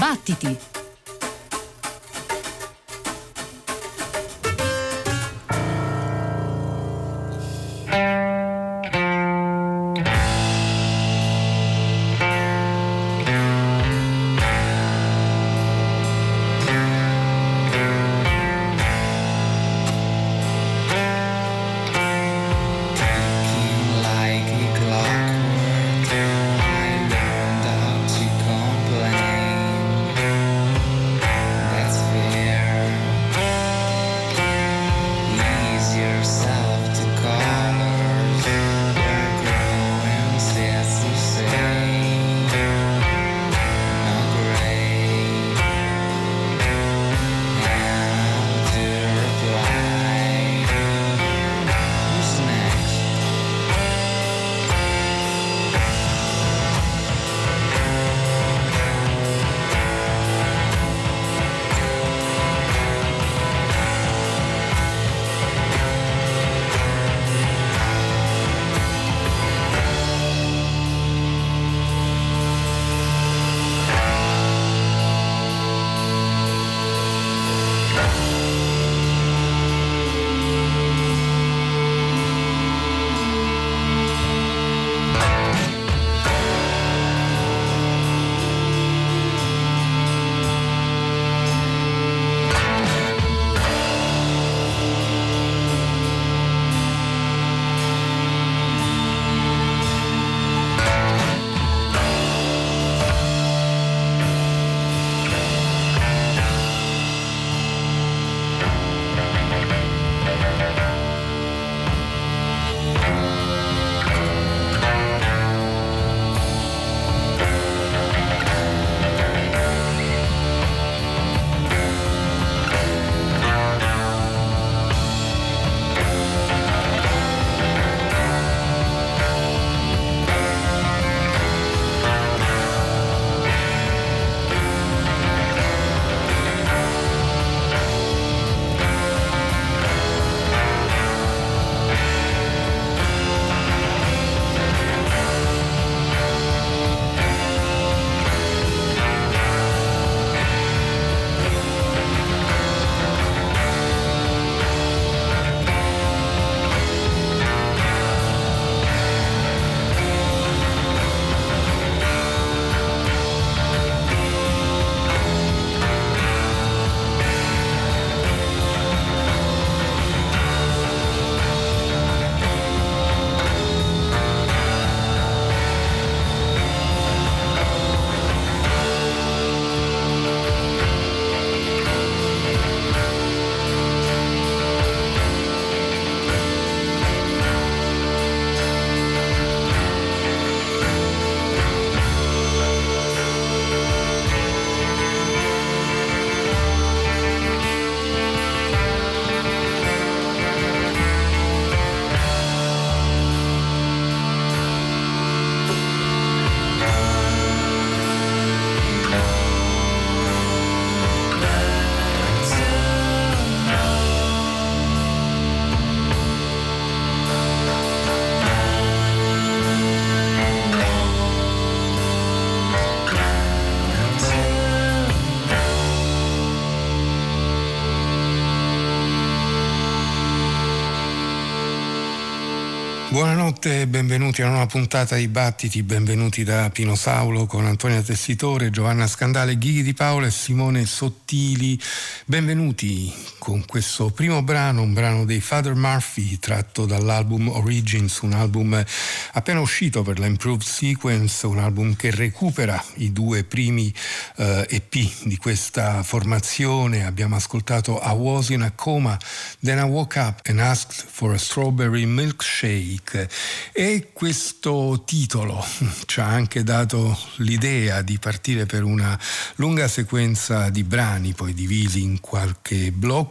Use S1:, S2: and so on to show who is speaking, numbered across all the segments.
S1: Battiti!
S2: Buonanotte e benvenuti a una nuova puntata di Battiti, benvenuti da Pino Saulo con Antonia Tessitore, Giovanna Scandale, Ghighi di Paola e Simone Sottili. Benvenuti con questo primo brano, un brano dei Father Murphy tratto dall'album Origins, un album appena uscito per la Improved Sequence, un album che recupera i due primi eh, EP di questa formazione. Abbiamo ascoltato I Was in a Coma, Then I Woke Up and Asked for a Strawberry Milkshake e questo titolo ci ha anche dato l'idea di partire per una lunga sequenza di brani poi divisi in qualche blocco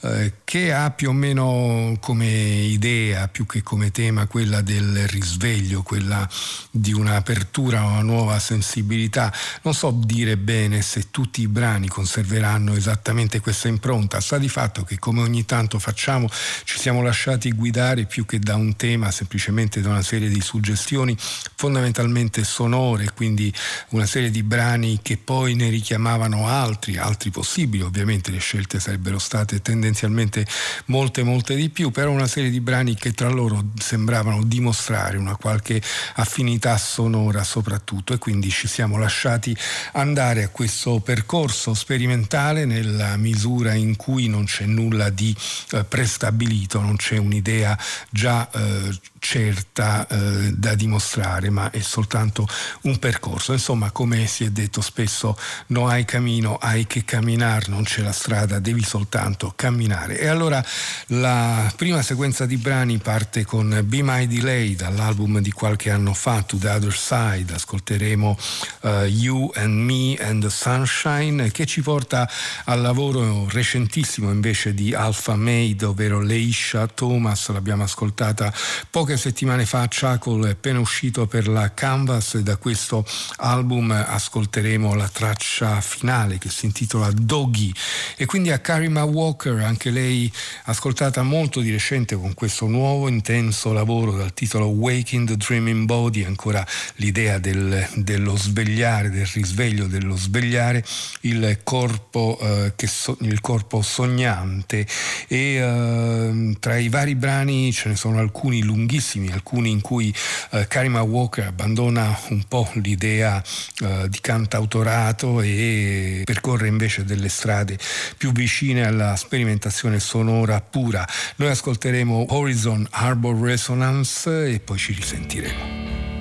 S2: eh, che ha più o meno come idea, più che come tema, quella del risveglio, quella di un'apertura a una nuova sensibilità. Non so dire bene se tutti i brani conserveranno esattamente questa impronta, sta di fatto che come ogni tanto facciamo ci siamo lasciati guidare più che da un tema semplicemente da una serie di suggestioni fondamentalmente sonore, quindi una serie di brani che poi ne richiamavano altri, altri possibili, ovviamente le scelte sarebbero state tendenzialmente molte molte di più, però una serie di brani che tra loro sembravano dimostrare una qualche affinità sonora soprattutto e quindi ci siamo lasciati andare a questo percorso sperimentale nella misura in cui non c'è nulla di eh, prestabilito, non c'è un'idea già eh, certa eh, da dimostrare, ma è soltanto un percorso. Insomma, come si è detto spesso, no hai cammino, hai che camminare, non c'è la strada, devi soltanto camminare. E allora la prima sequenza di brani parte con Be My Delay dall'album di qualche anno fa, To the Other Side. Ascolteremo uh, You and Me and the Sunshine, che ci porta al lavoro recentissimo invece di Alpha Made, ovvero Leisha Thomas, l'abbiamo ascoltata poche settimane fa Chuckle è appena uscito per la Canvas e da questo album ascolteremo la traccia finale che si intitola Doggy e quindi a Karima Walker, anche lei ascoltata molto di recente con questo nuovo intenso lavoro dal titolo Waking the Dreaming Body, ancora l'idea del, dello svegliare, del risveglio, dello svegliare il corpo, eh, so, il corpo sognante. E eh, tra i vari brani ce ne sono alcuni lunghissimi, alcuni in cui eh, Karima Walker abbandona un po' l'idea eh, di cantautorato e percorre invece delle strade più vicine alla sperimentazione sonora pura. Noi ascolteremo Horizon Harbor Resonance e poi ci risentiremo.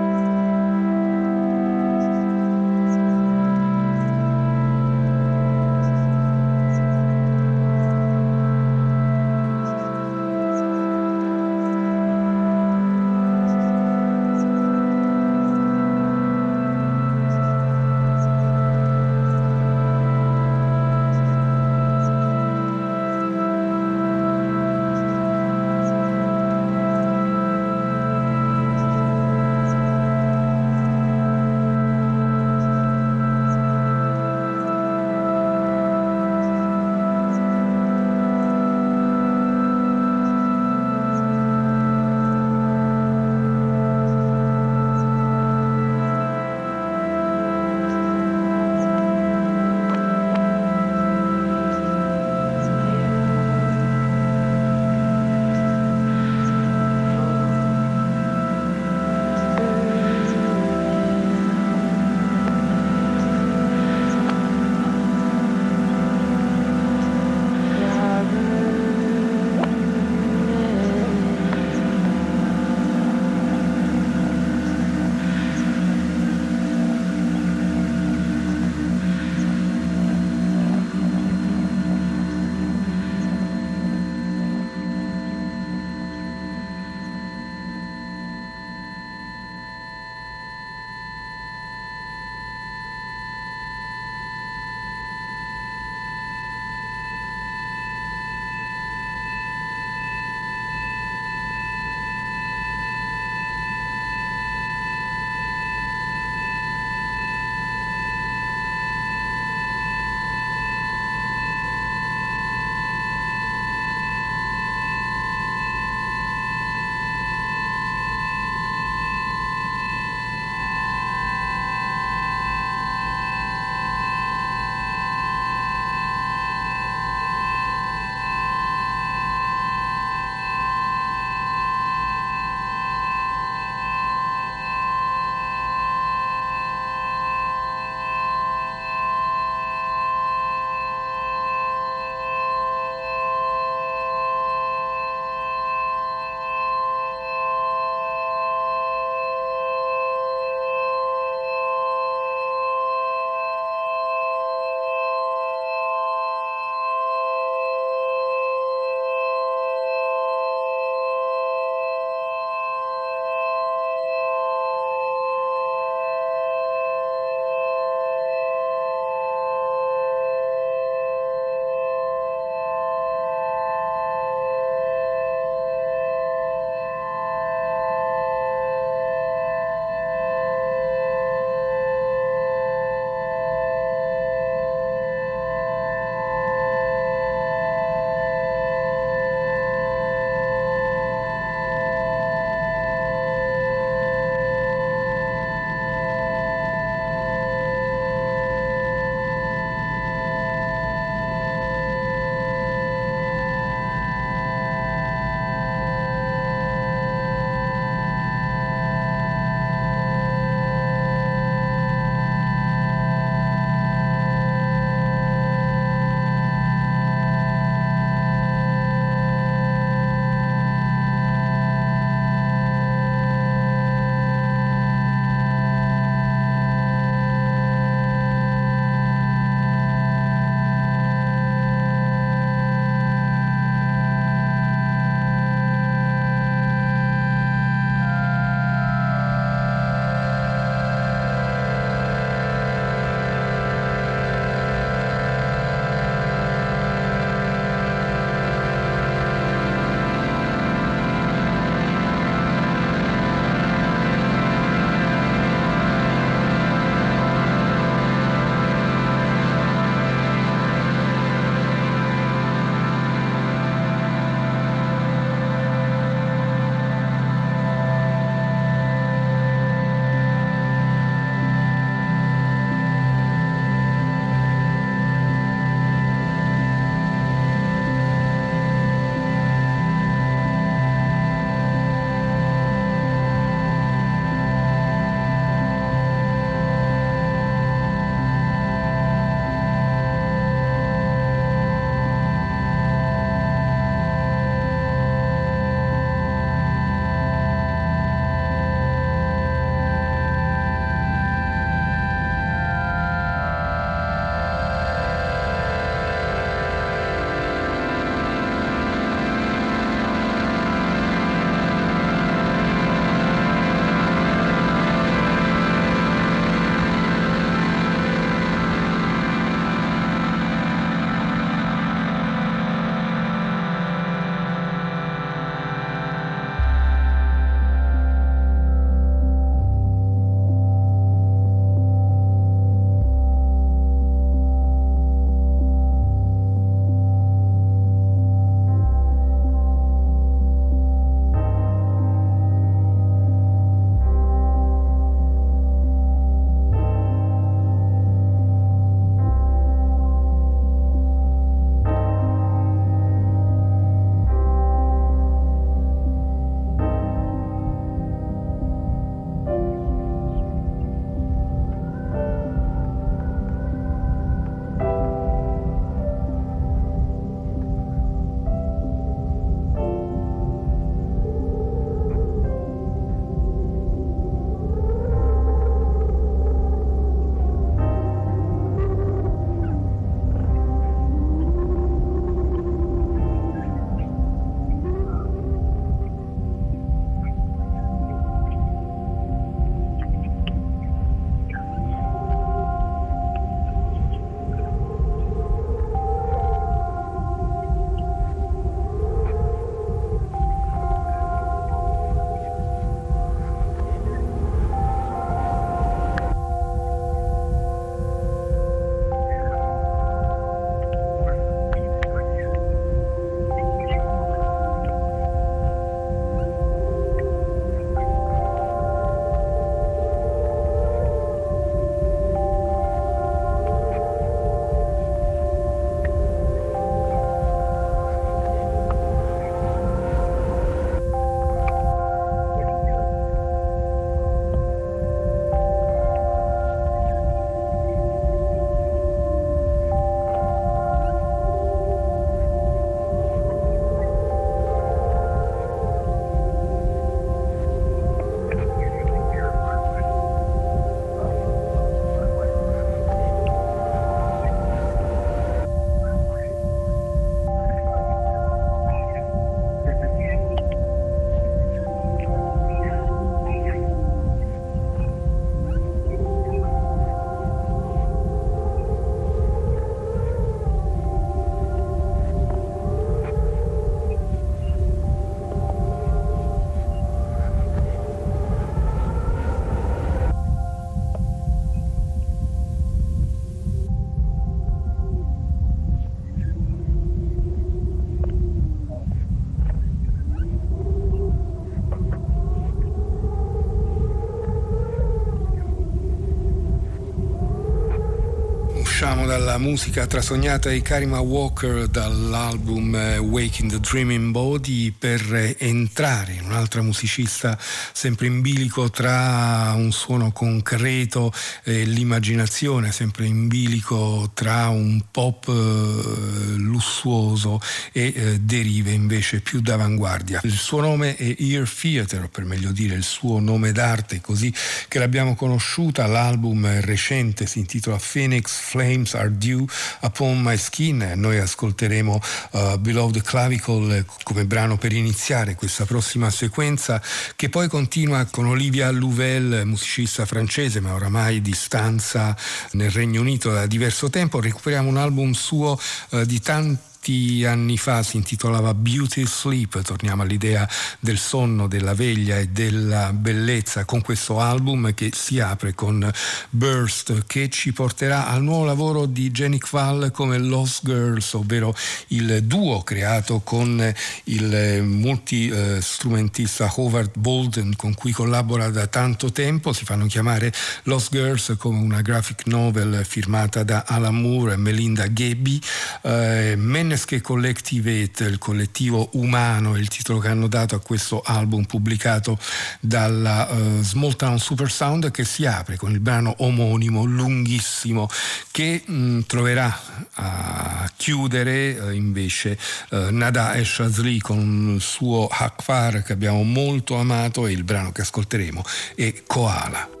S2: Dalla musica trasognata di Karima Walker dall'album eh, Waking the Dreaming Body per entrare in un'altra musicista sempre in bilico tra un suono concreto e l'immaginazione, sempre in bilico tra un pop eh, lussuoso e eh, derive invece più d'avanguardia. Il suo nome è Ear Theater, per meglio dire il suo nome d'arte, così che l'abbiamo conosciuta. L'album recente si intitola Phoenix Flame Flames Are Due Upon My Skin. Noi ascolteremo uh, Beloved Clavicle come brano per iniziare questa prossima sequenza che poi continua con Olivia Louvel, musicista francese ma oramai di stanza nel Regno Unito da diverso tempo. Recuperiamo un album suo uh, di tanti molti anni fa si intitolava Beauty Sleep, torniamo all'idea del sonno, della veglia e della bellezza con questo album che si apre con Burst che ci porterà al nuovo lavoro di Jenny Quall come Lost Girls, ovvero il duo creato con il multistrumentista Howard Bolden con cui collabora da tanto tempo, si fanno chiamare Lost Girls come una graphic novel firmata da Alan Moore e Melinda Gabby. Eh, Menneske Collectivate, il collettivo umano, il titolo che hanno dato a questo album pubblicato dalla uh, Small Town Super Sound che si apre con il brano omonimo lunghissimo che mh, mm, troverà a chiudere uh, invece uh, Nada e Shazli con il suo Hakfar che abbiamo molto amato e il brano che ascolteremo è Koala.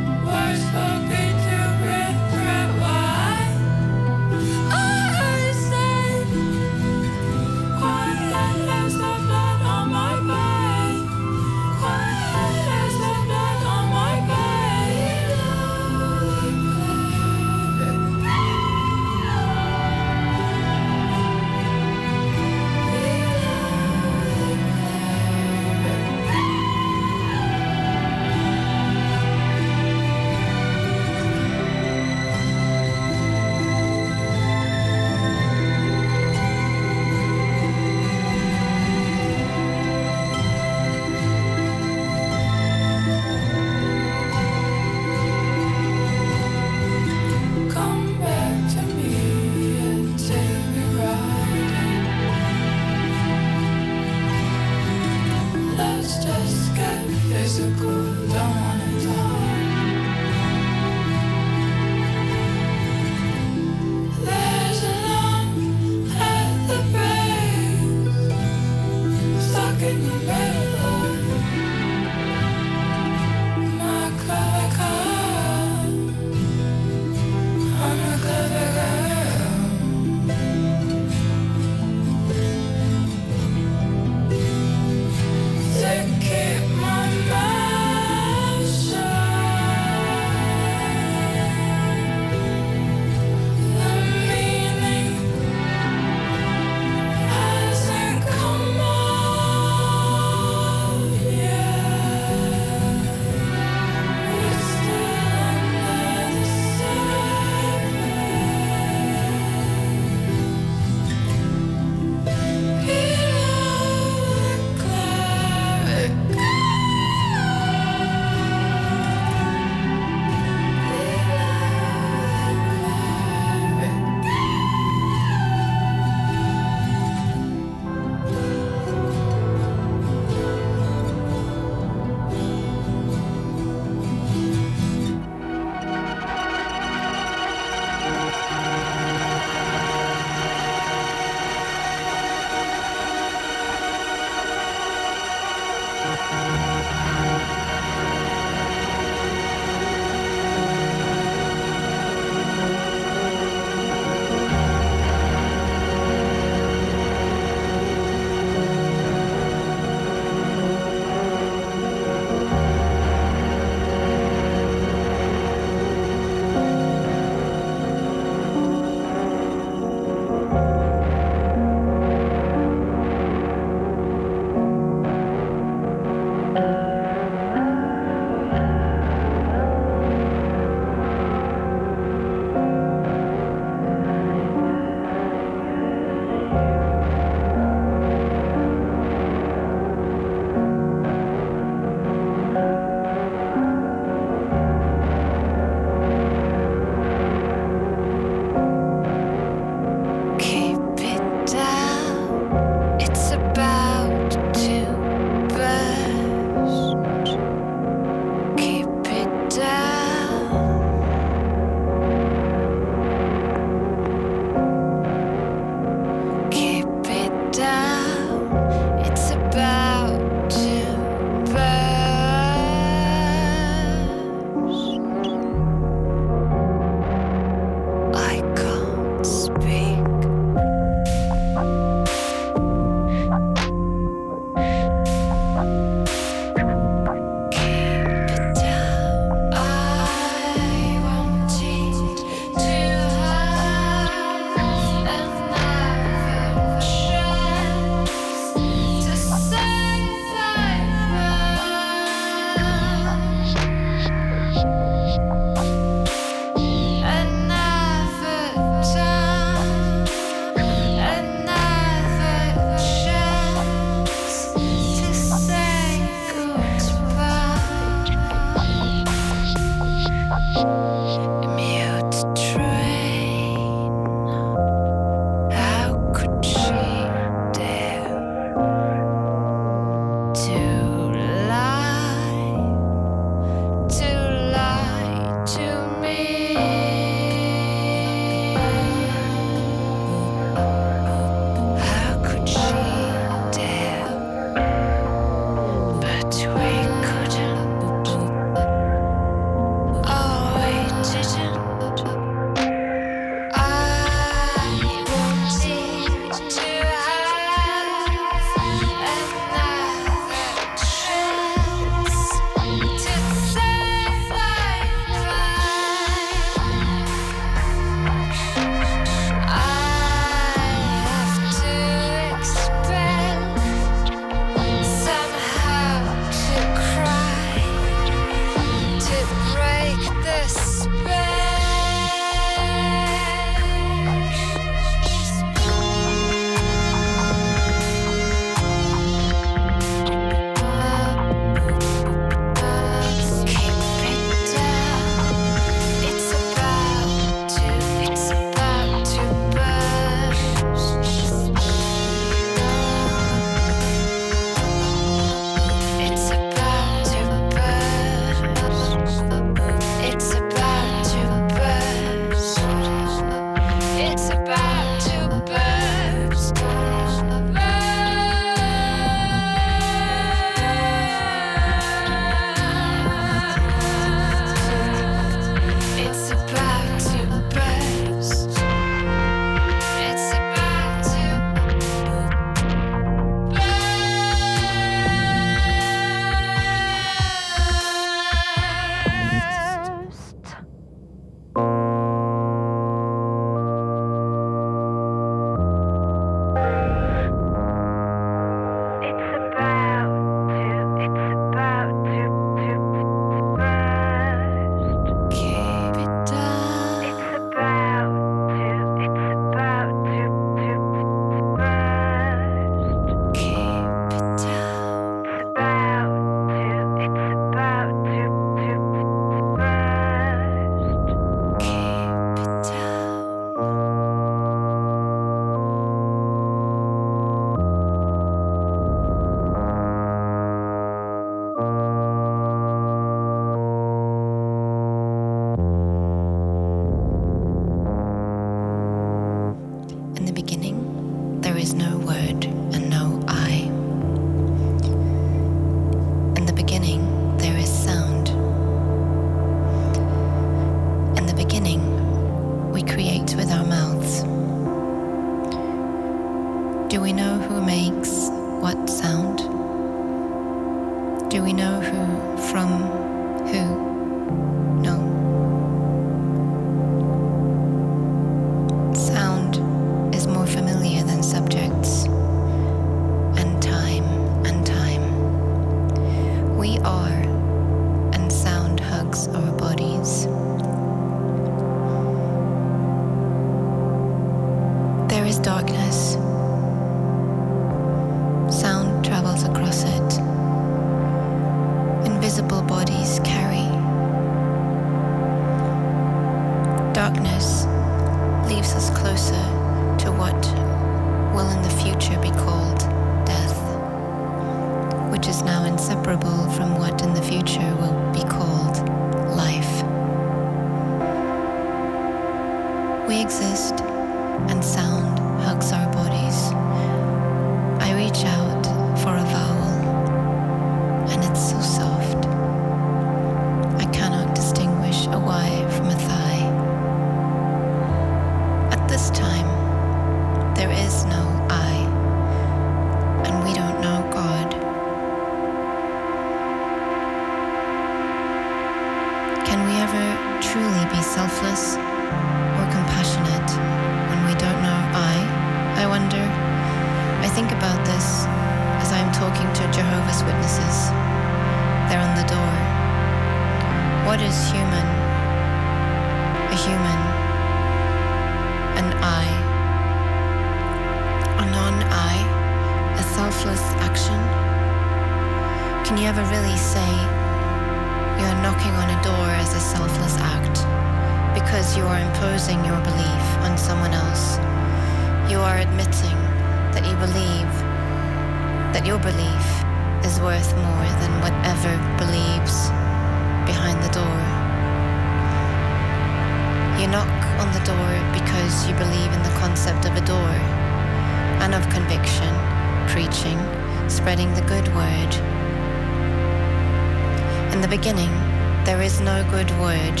S3: No good word.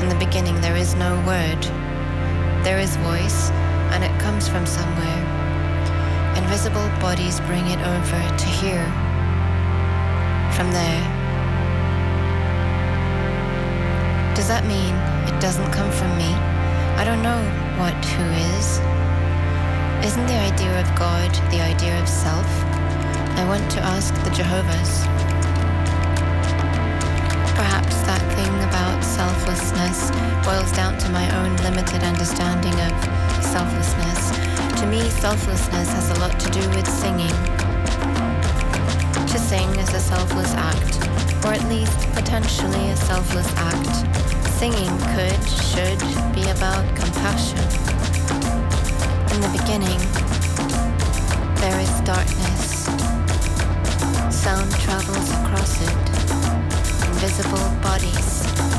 S3: In the beginning, there is no word. There is voice, and it comes from somewhere. Invisible bodies bring it over to here. From there. Does that mean it doesn't come from me? I don't know what who is. Isn't the idea of God the idea of self? I want to ask the Jehovah's. Perhaps that thing about selflessness boils down to my own limited understanding of selflessness. To me, selflessness has a lot to do with singing. To sing is a selfless act, or at least potentially a selfless act. Singing could, should be about compassion. In the beginning, there is darkness. Sound travels across it invisible bodies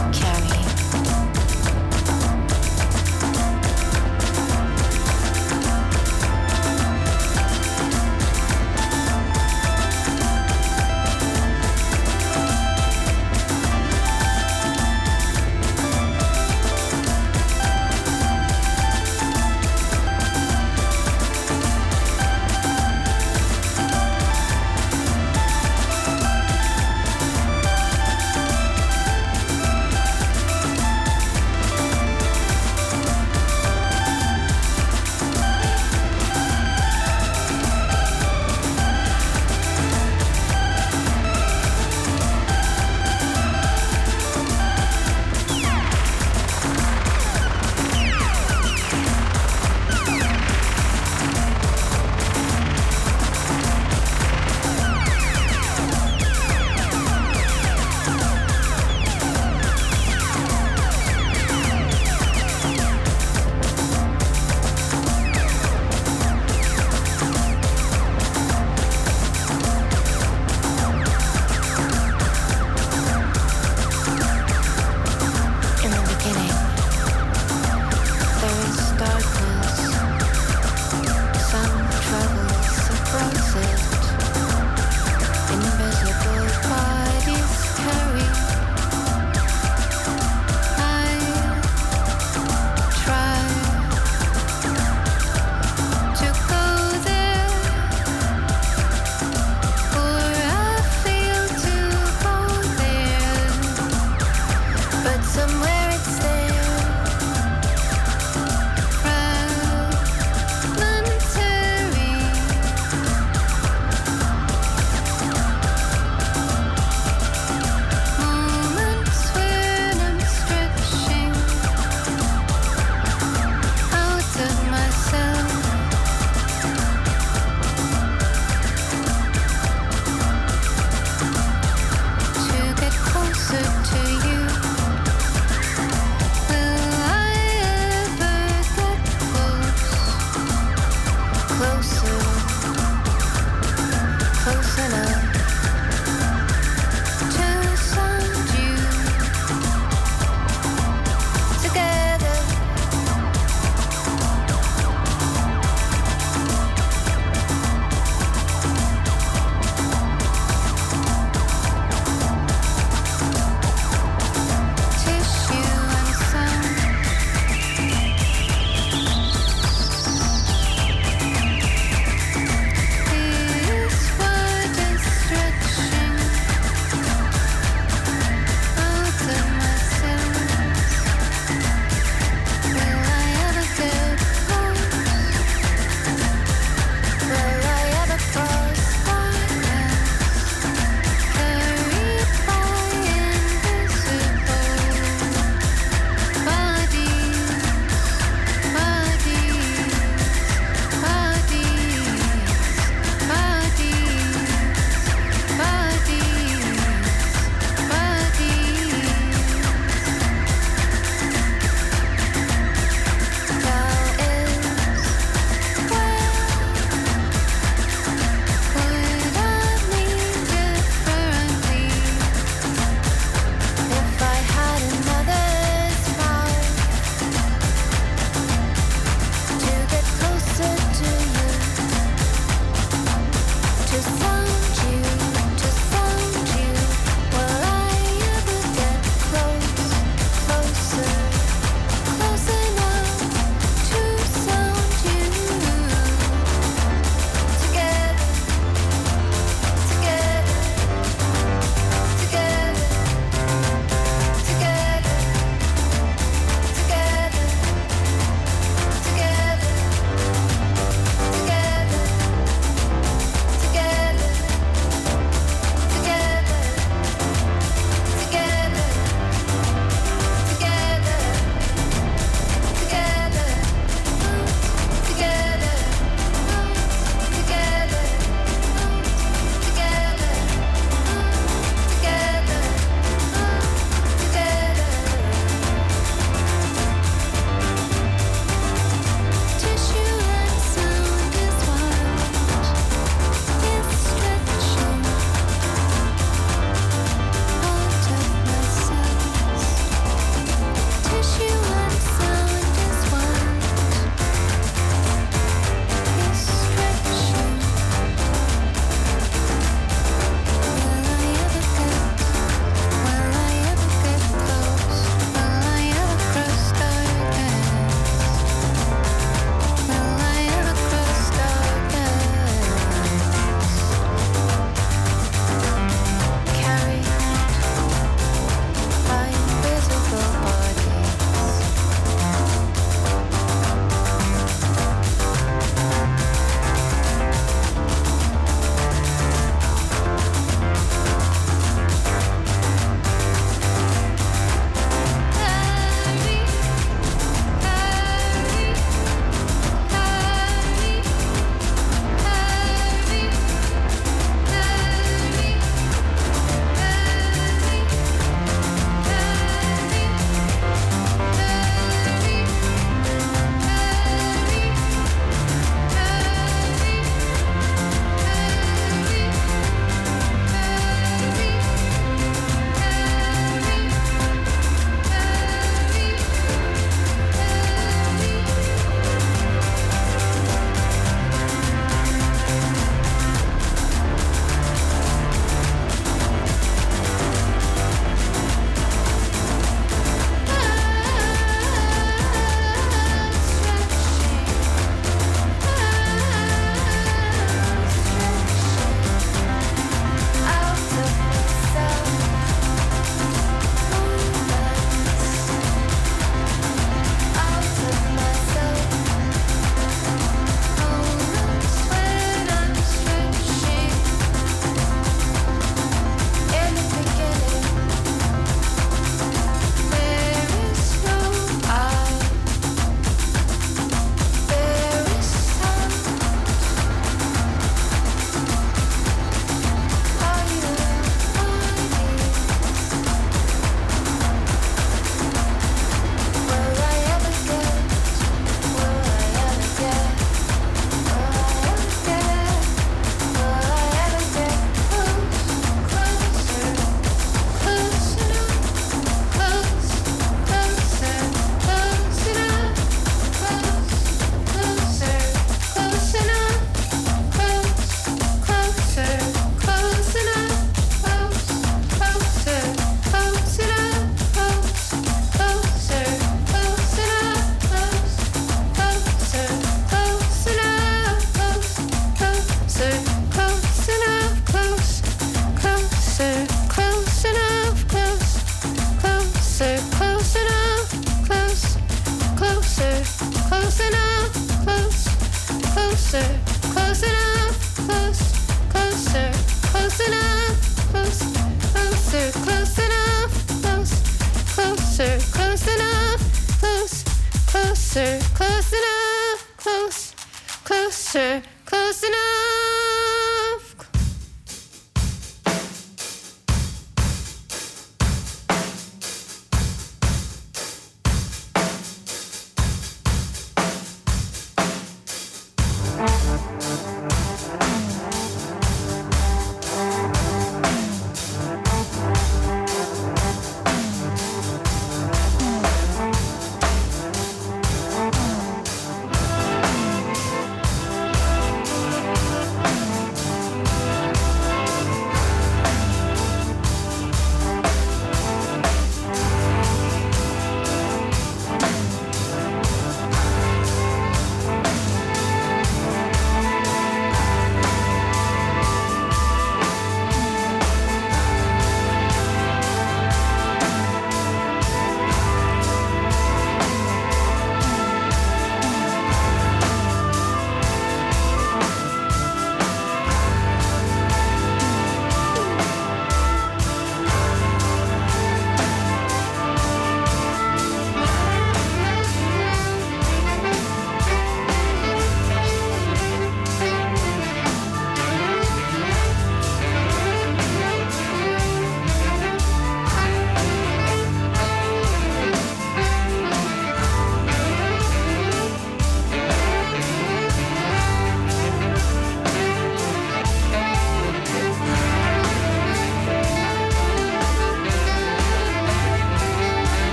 S2: answer.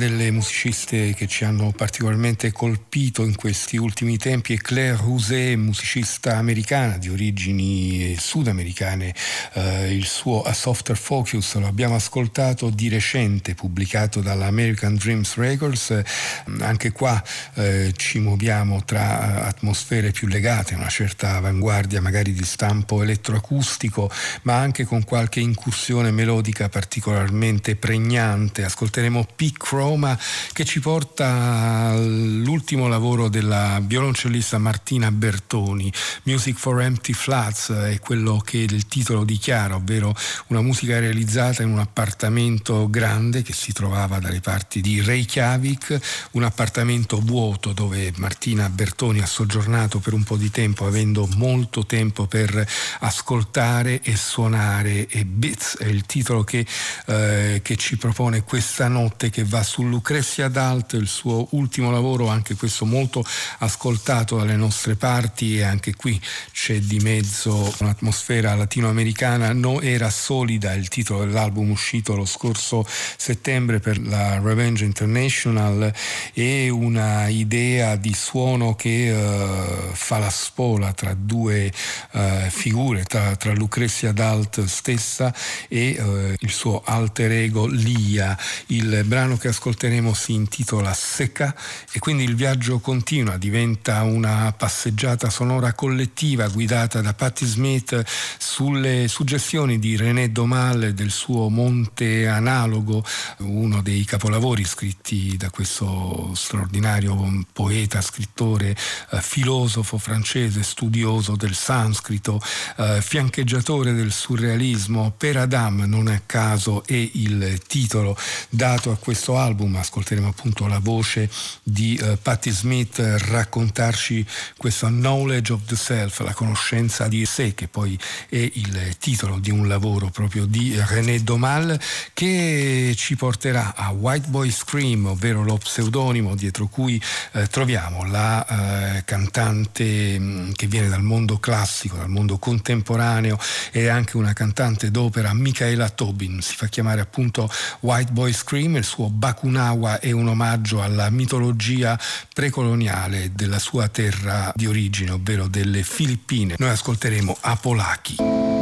S2: Delle musiciste che ci hanno particolarmente colpito in questi ultimi tempi è Claire Rousset, musicista americana di origini sudamericane. Eh, il suo A Softer Focus lo abbiamo ascoltato di recente, pubblicato dalla American Dreams Records. Anche qua eh, ci muoviamo tra atmosfere più legate una certa avanguardia, magari di stampo elettroacustico, ma anche con qualche incursione melodica particolarmente pregnante. Ascolteremo Peak Roma che ci porta all'ultimo lavoro della violoncellista Martina Bertoni. Music for Empty Flats è quello che il titolo dichiara, ovvero una musica realizzata in un appartamento grande che si trovava dalle parti di Reykjavik, un appartamento vuoto dove Martina Bertoni ha soggiornato per un po' di tempo avendo molto tempo per ascoltare e suonare e Bits è il titolo che, eh, che ci propone questa notte che va su Lucrezia Dalt, il suo ultimo lavoro, anche questo molto ascoltato dalle nostre parti e anche qui c'è di mezzo un'atmosfera latinoamericana. No era solida il titolo dell'album uscito lo scorso settembre per la Revenge International e una idea di suono che uh, fa la spola tra due uh, figure, tra, tra, Lucrezia Dalt stessa e uh, il suo alter ego Lia, il brano che ascolteremo si intitola Secca e quindi il viaggio continua, diventa una passeggiata sonora collettiva guidata da Patti Smith sulle suggestioni di René Domal del suo Monte Analogo, uno dei capolavori scritti da questo straordinario poeta, scrittore, eh, filosofo francese, studioso del sanscrito, eh, fiancheggiatore del surrealismo. Per Adam non a caso è il titolo dato a questo album ascolteremo appunto la voce di uh, Patti Smith raccontarci questo knowledge of the self, la conoscenza di sé, che poi è il titolo di un lavoro proprio di René Domal, che ci porterà a White Boy Scream, ovvero lo pseudonimo dietro cui eh, troviamo la eh, cantante mh, mm, che viene dal mondo classico, dal mondo contemporaneo e anche una cantante d'opera, Michaela Tobin, si fa chiamare appunto White Boy Scream, il suo Bakunawa è un omaggio alla mitologia precoloniale della sua terra di origine, ovvero delle Filippine. Noi ascolteremo Apolaki.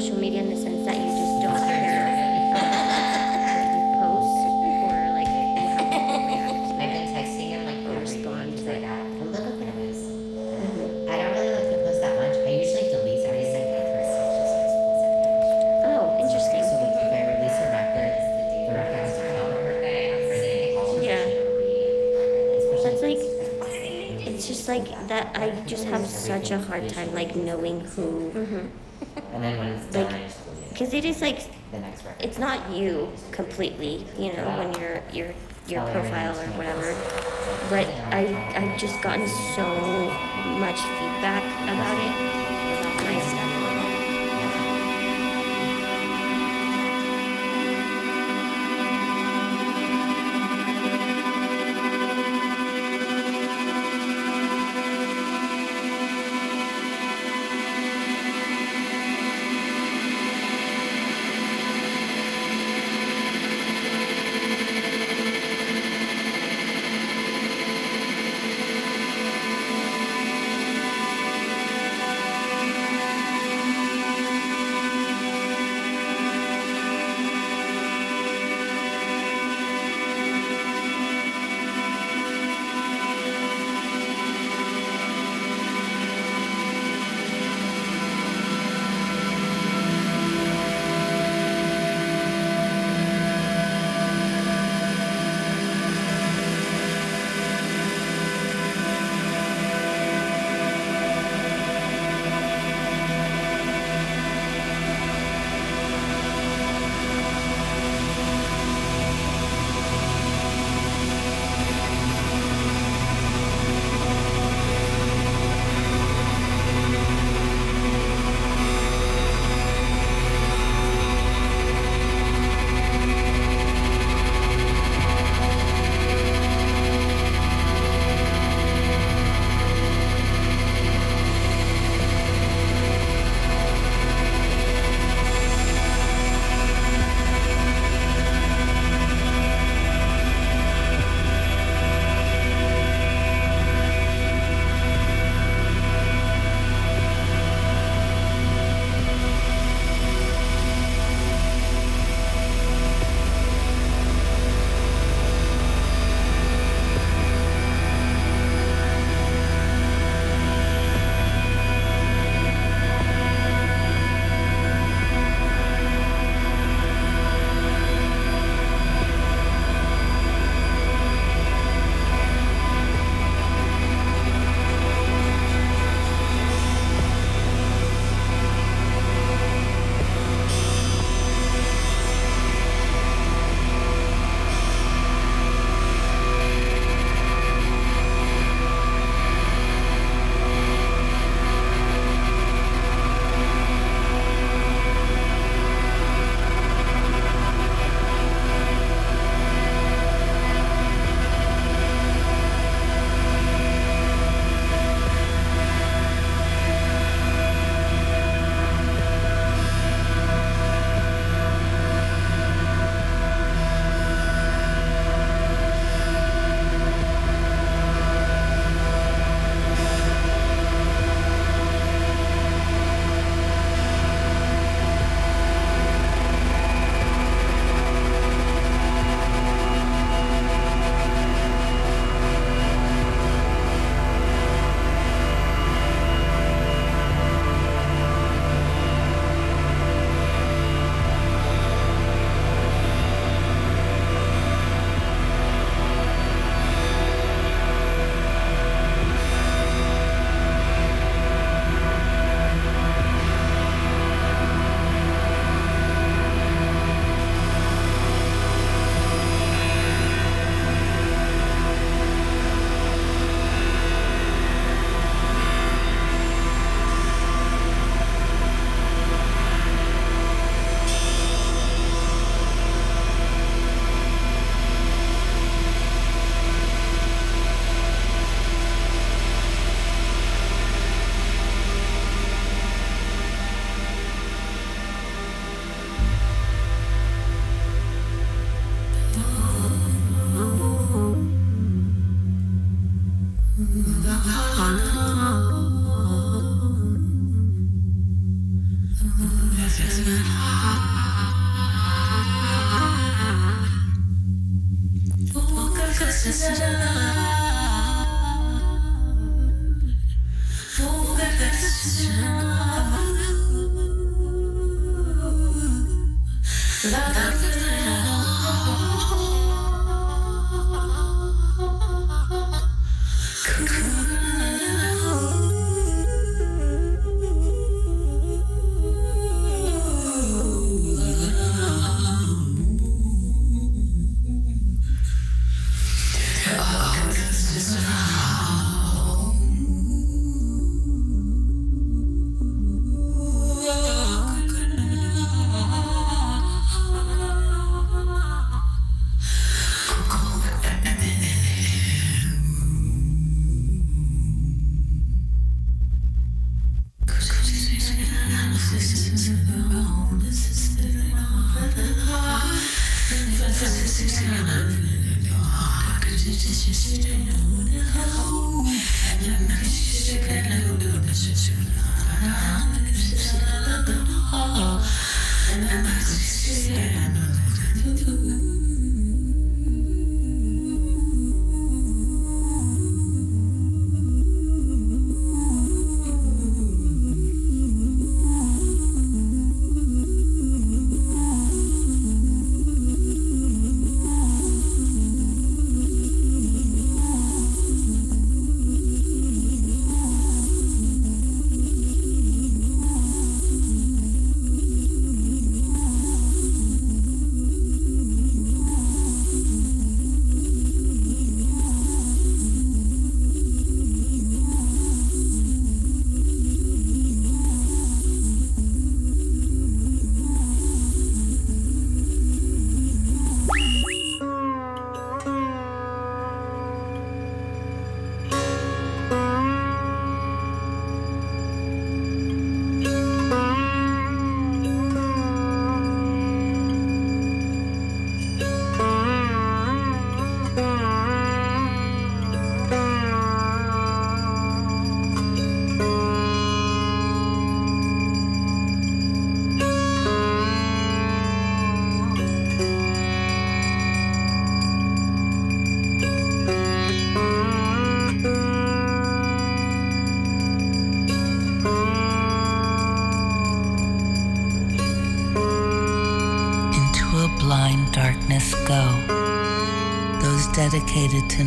S4: Social media in the sense that you just don't care what you post or like how people react
S5: I've been texting him like
S4: or
S5: every
S4: respond.
S5: week,
S4: But
S5: like, a little bit of his. I don't really like to post that much. I usually delete every second first.
S4: oh, interesting.
S5: So like if I release a record, the record has to come out birthday.
S4: Yeah.
S5: Especially
S4: That's like it's just like that. I just have such a hard time like knowing who,
S5: and then when it's
S4: like,
S5: done,
S4: because it. is like
S5: the next record.
S4: it's not you completely, you know, when your your your profile or whatever. But I I've just gotten so much feedback about it,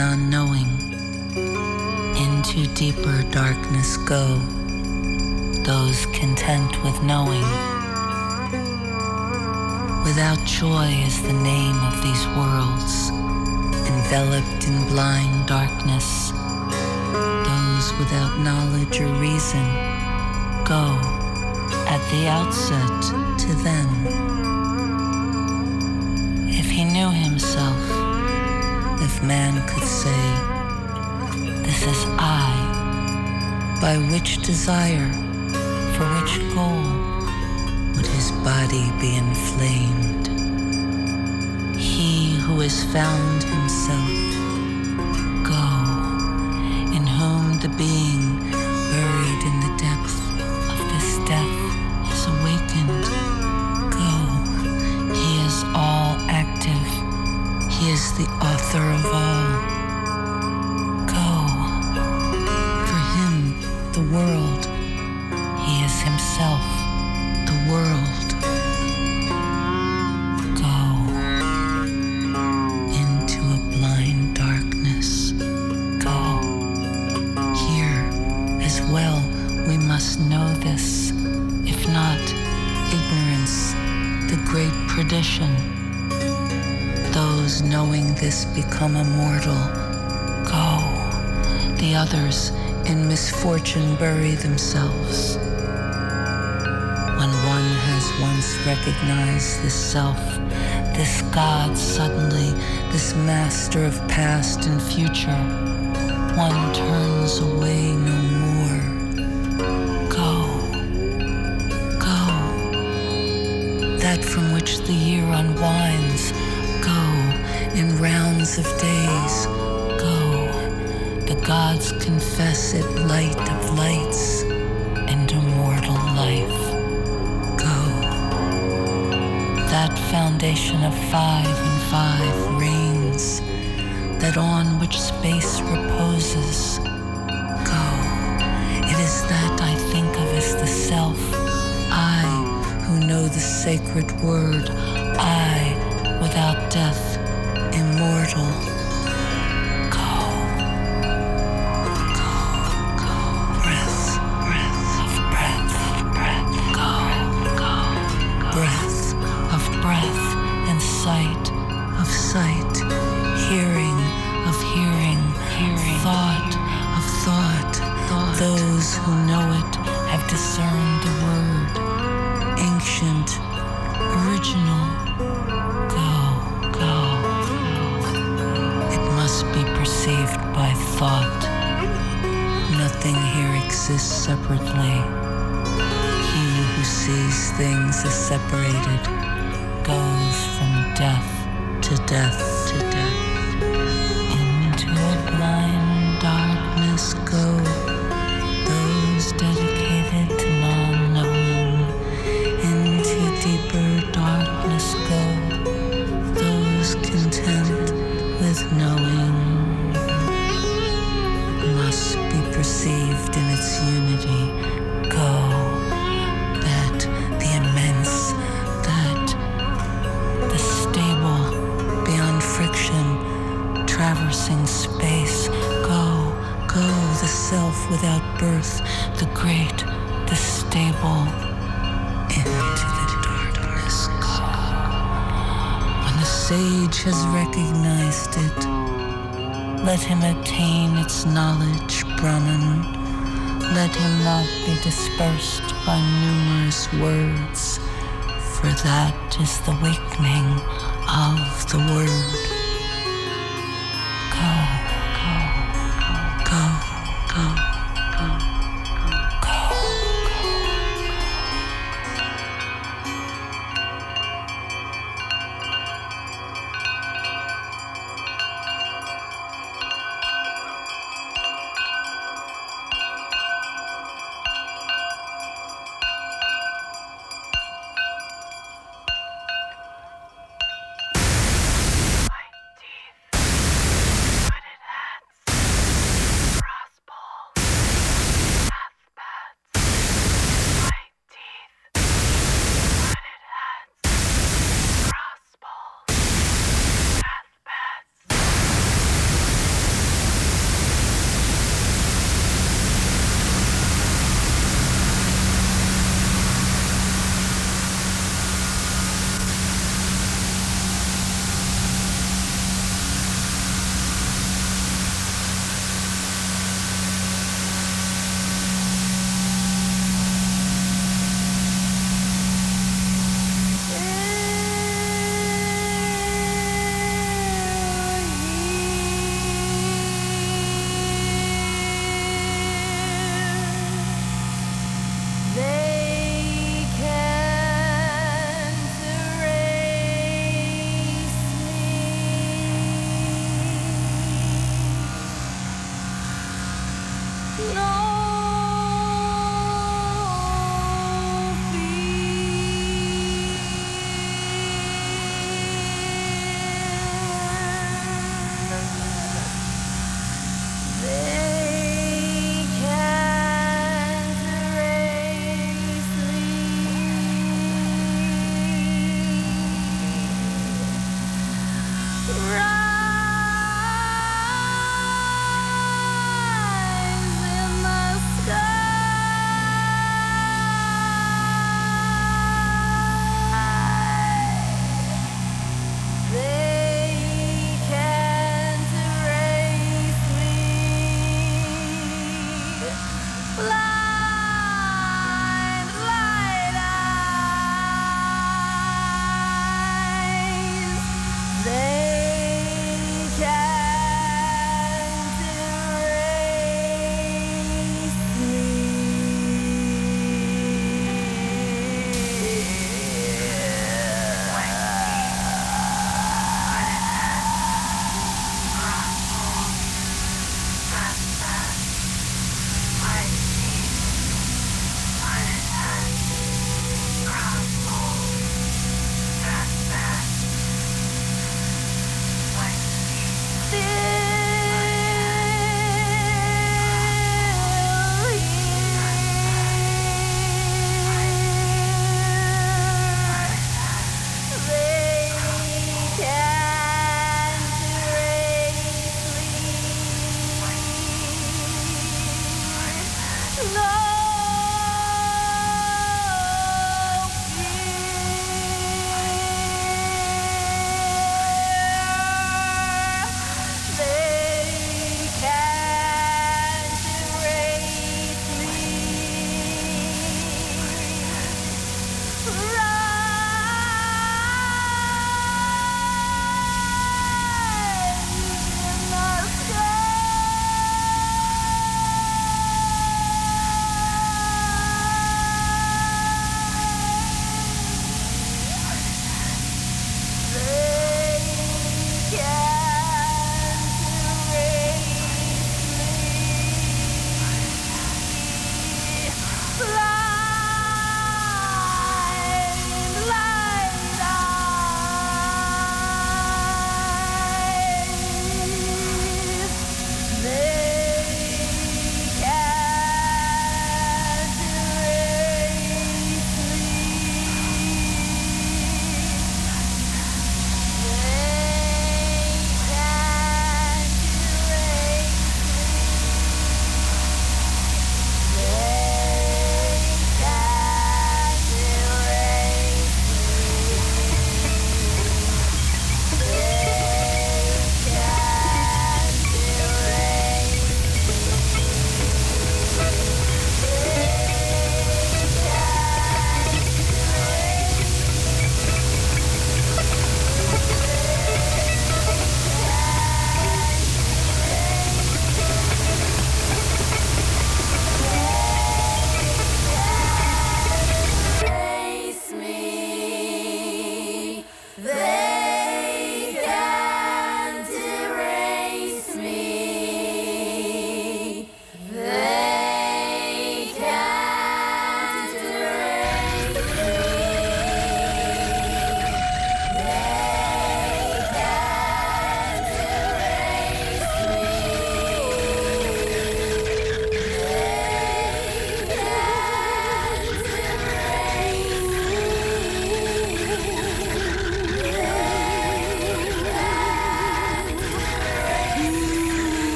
S6: dedicated to non knowing. Into deeper darkness go those content with knowing. Without joy is the name of these worlds, enveloped in blind darkness. Those without knowledge or reason go at the outset to them. Man could say, This is I, by which desire, for which goal would his body be inflamed? He who has found himself, go, in whom the being themselves. When one has once recognized this self, this God suddenly, this master of past and future, one turns away no more. Go. Go. That from which the year unwinds go in rounds of days. Go, the gods confess it light that on which space reposes. Go, it is that I think of as the self, I who know the sacred word, death.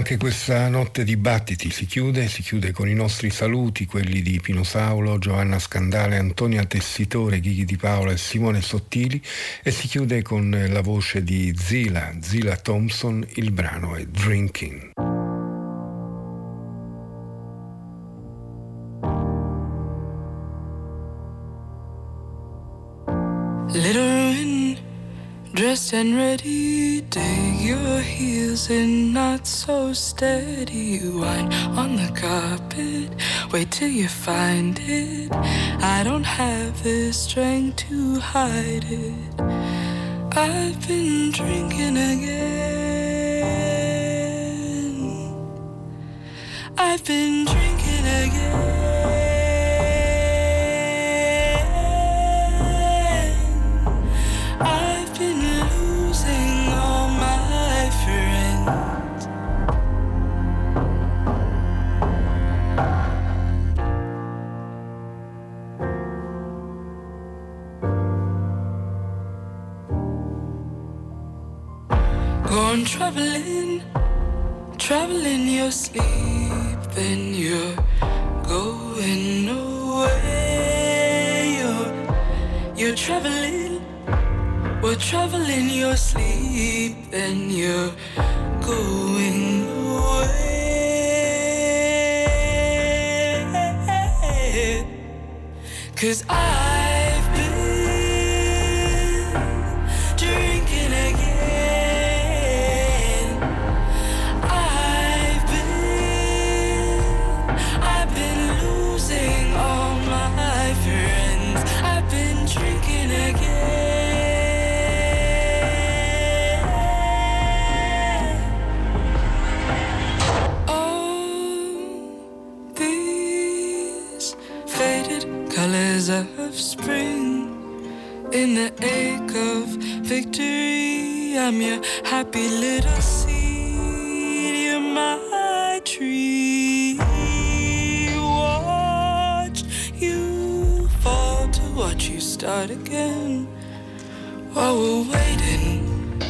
S2: Anche questa notte di battiti. Si chiude, si chiude con i nostri saluti, quelli di Pino Saulo, Giovanna Scandale, Antonia Tessitore, Ghighi di Paola e Simone Sottili. E si chiude con la voce di Zila, Zila Thompson, il brano è Drinking.
S7: Dressed and ready, dig your heels in, so steady. Wine on the carpet, wait till you find it. I don't have the strength to hide it. I've been drinking again. I've been drinking again. Going traveling, traveling your sleep, then you're going away. You're, you're traveling, we're traveling your sleep, then you're going away. Cause I've I'm your happy little seed. You're my tree. Watch you fall to watch you start again. While we're waiting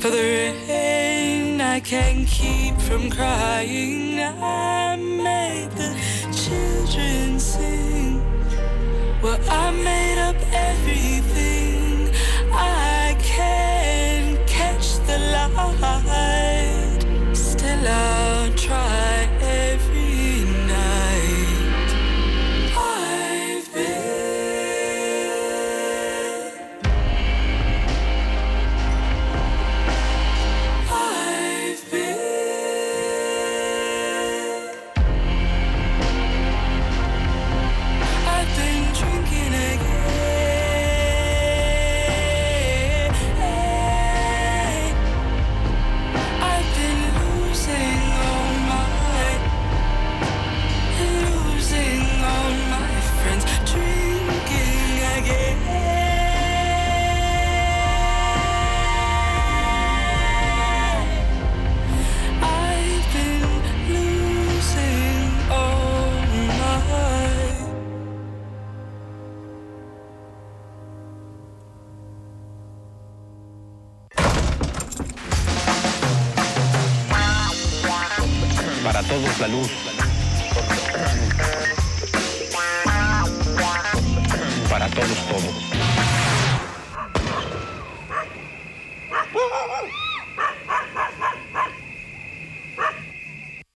S7: for the rain, I can't keep from crying. I made the children sing. Well, I made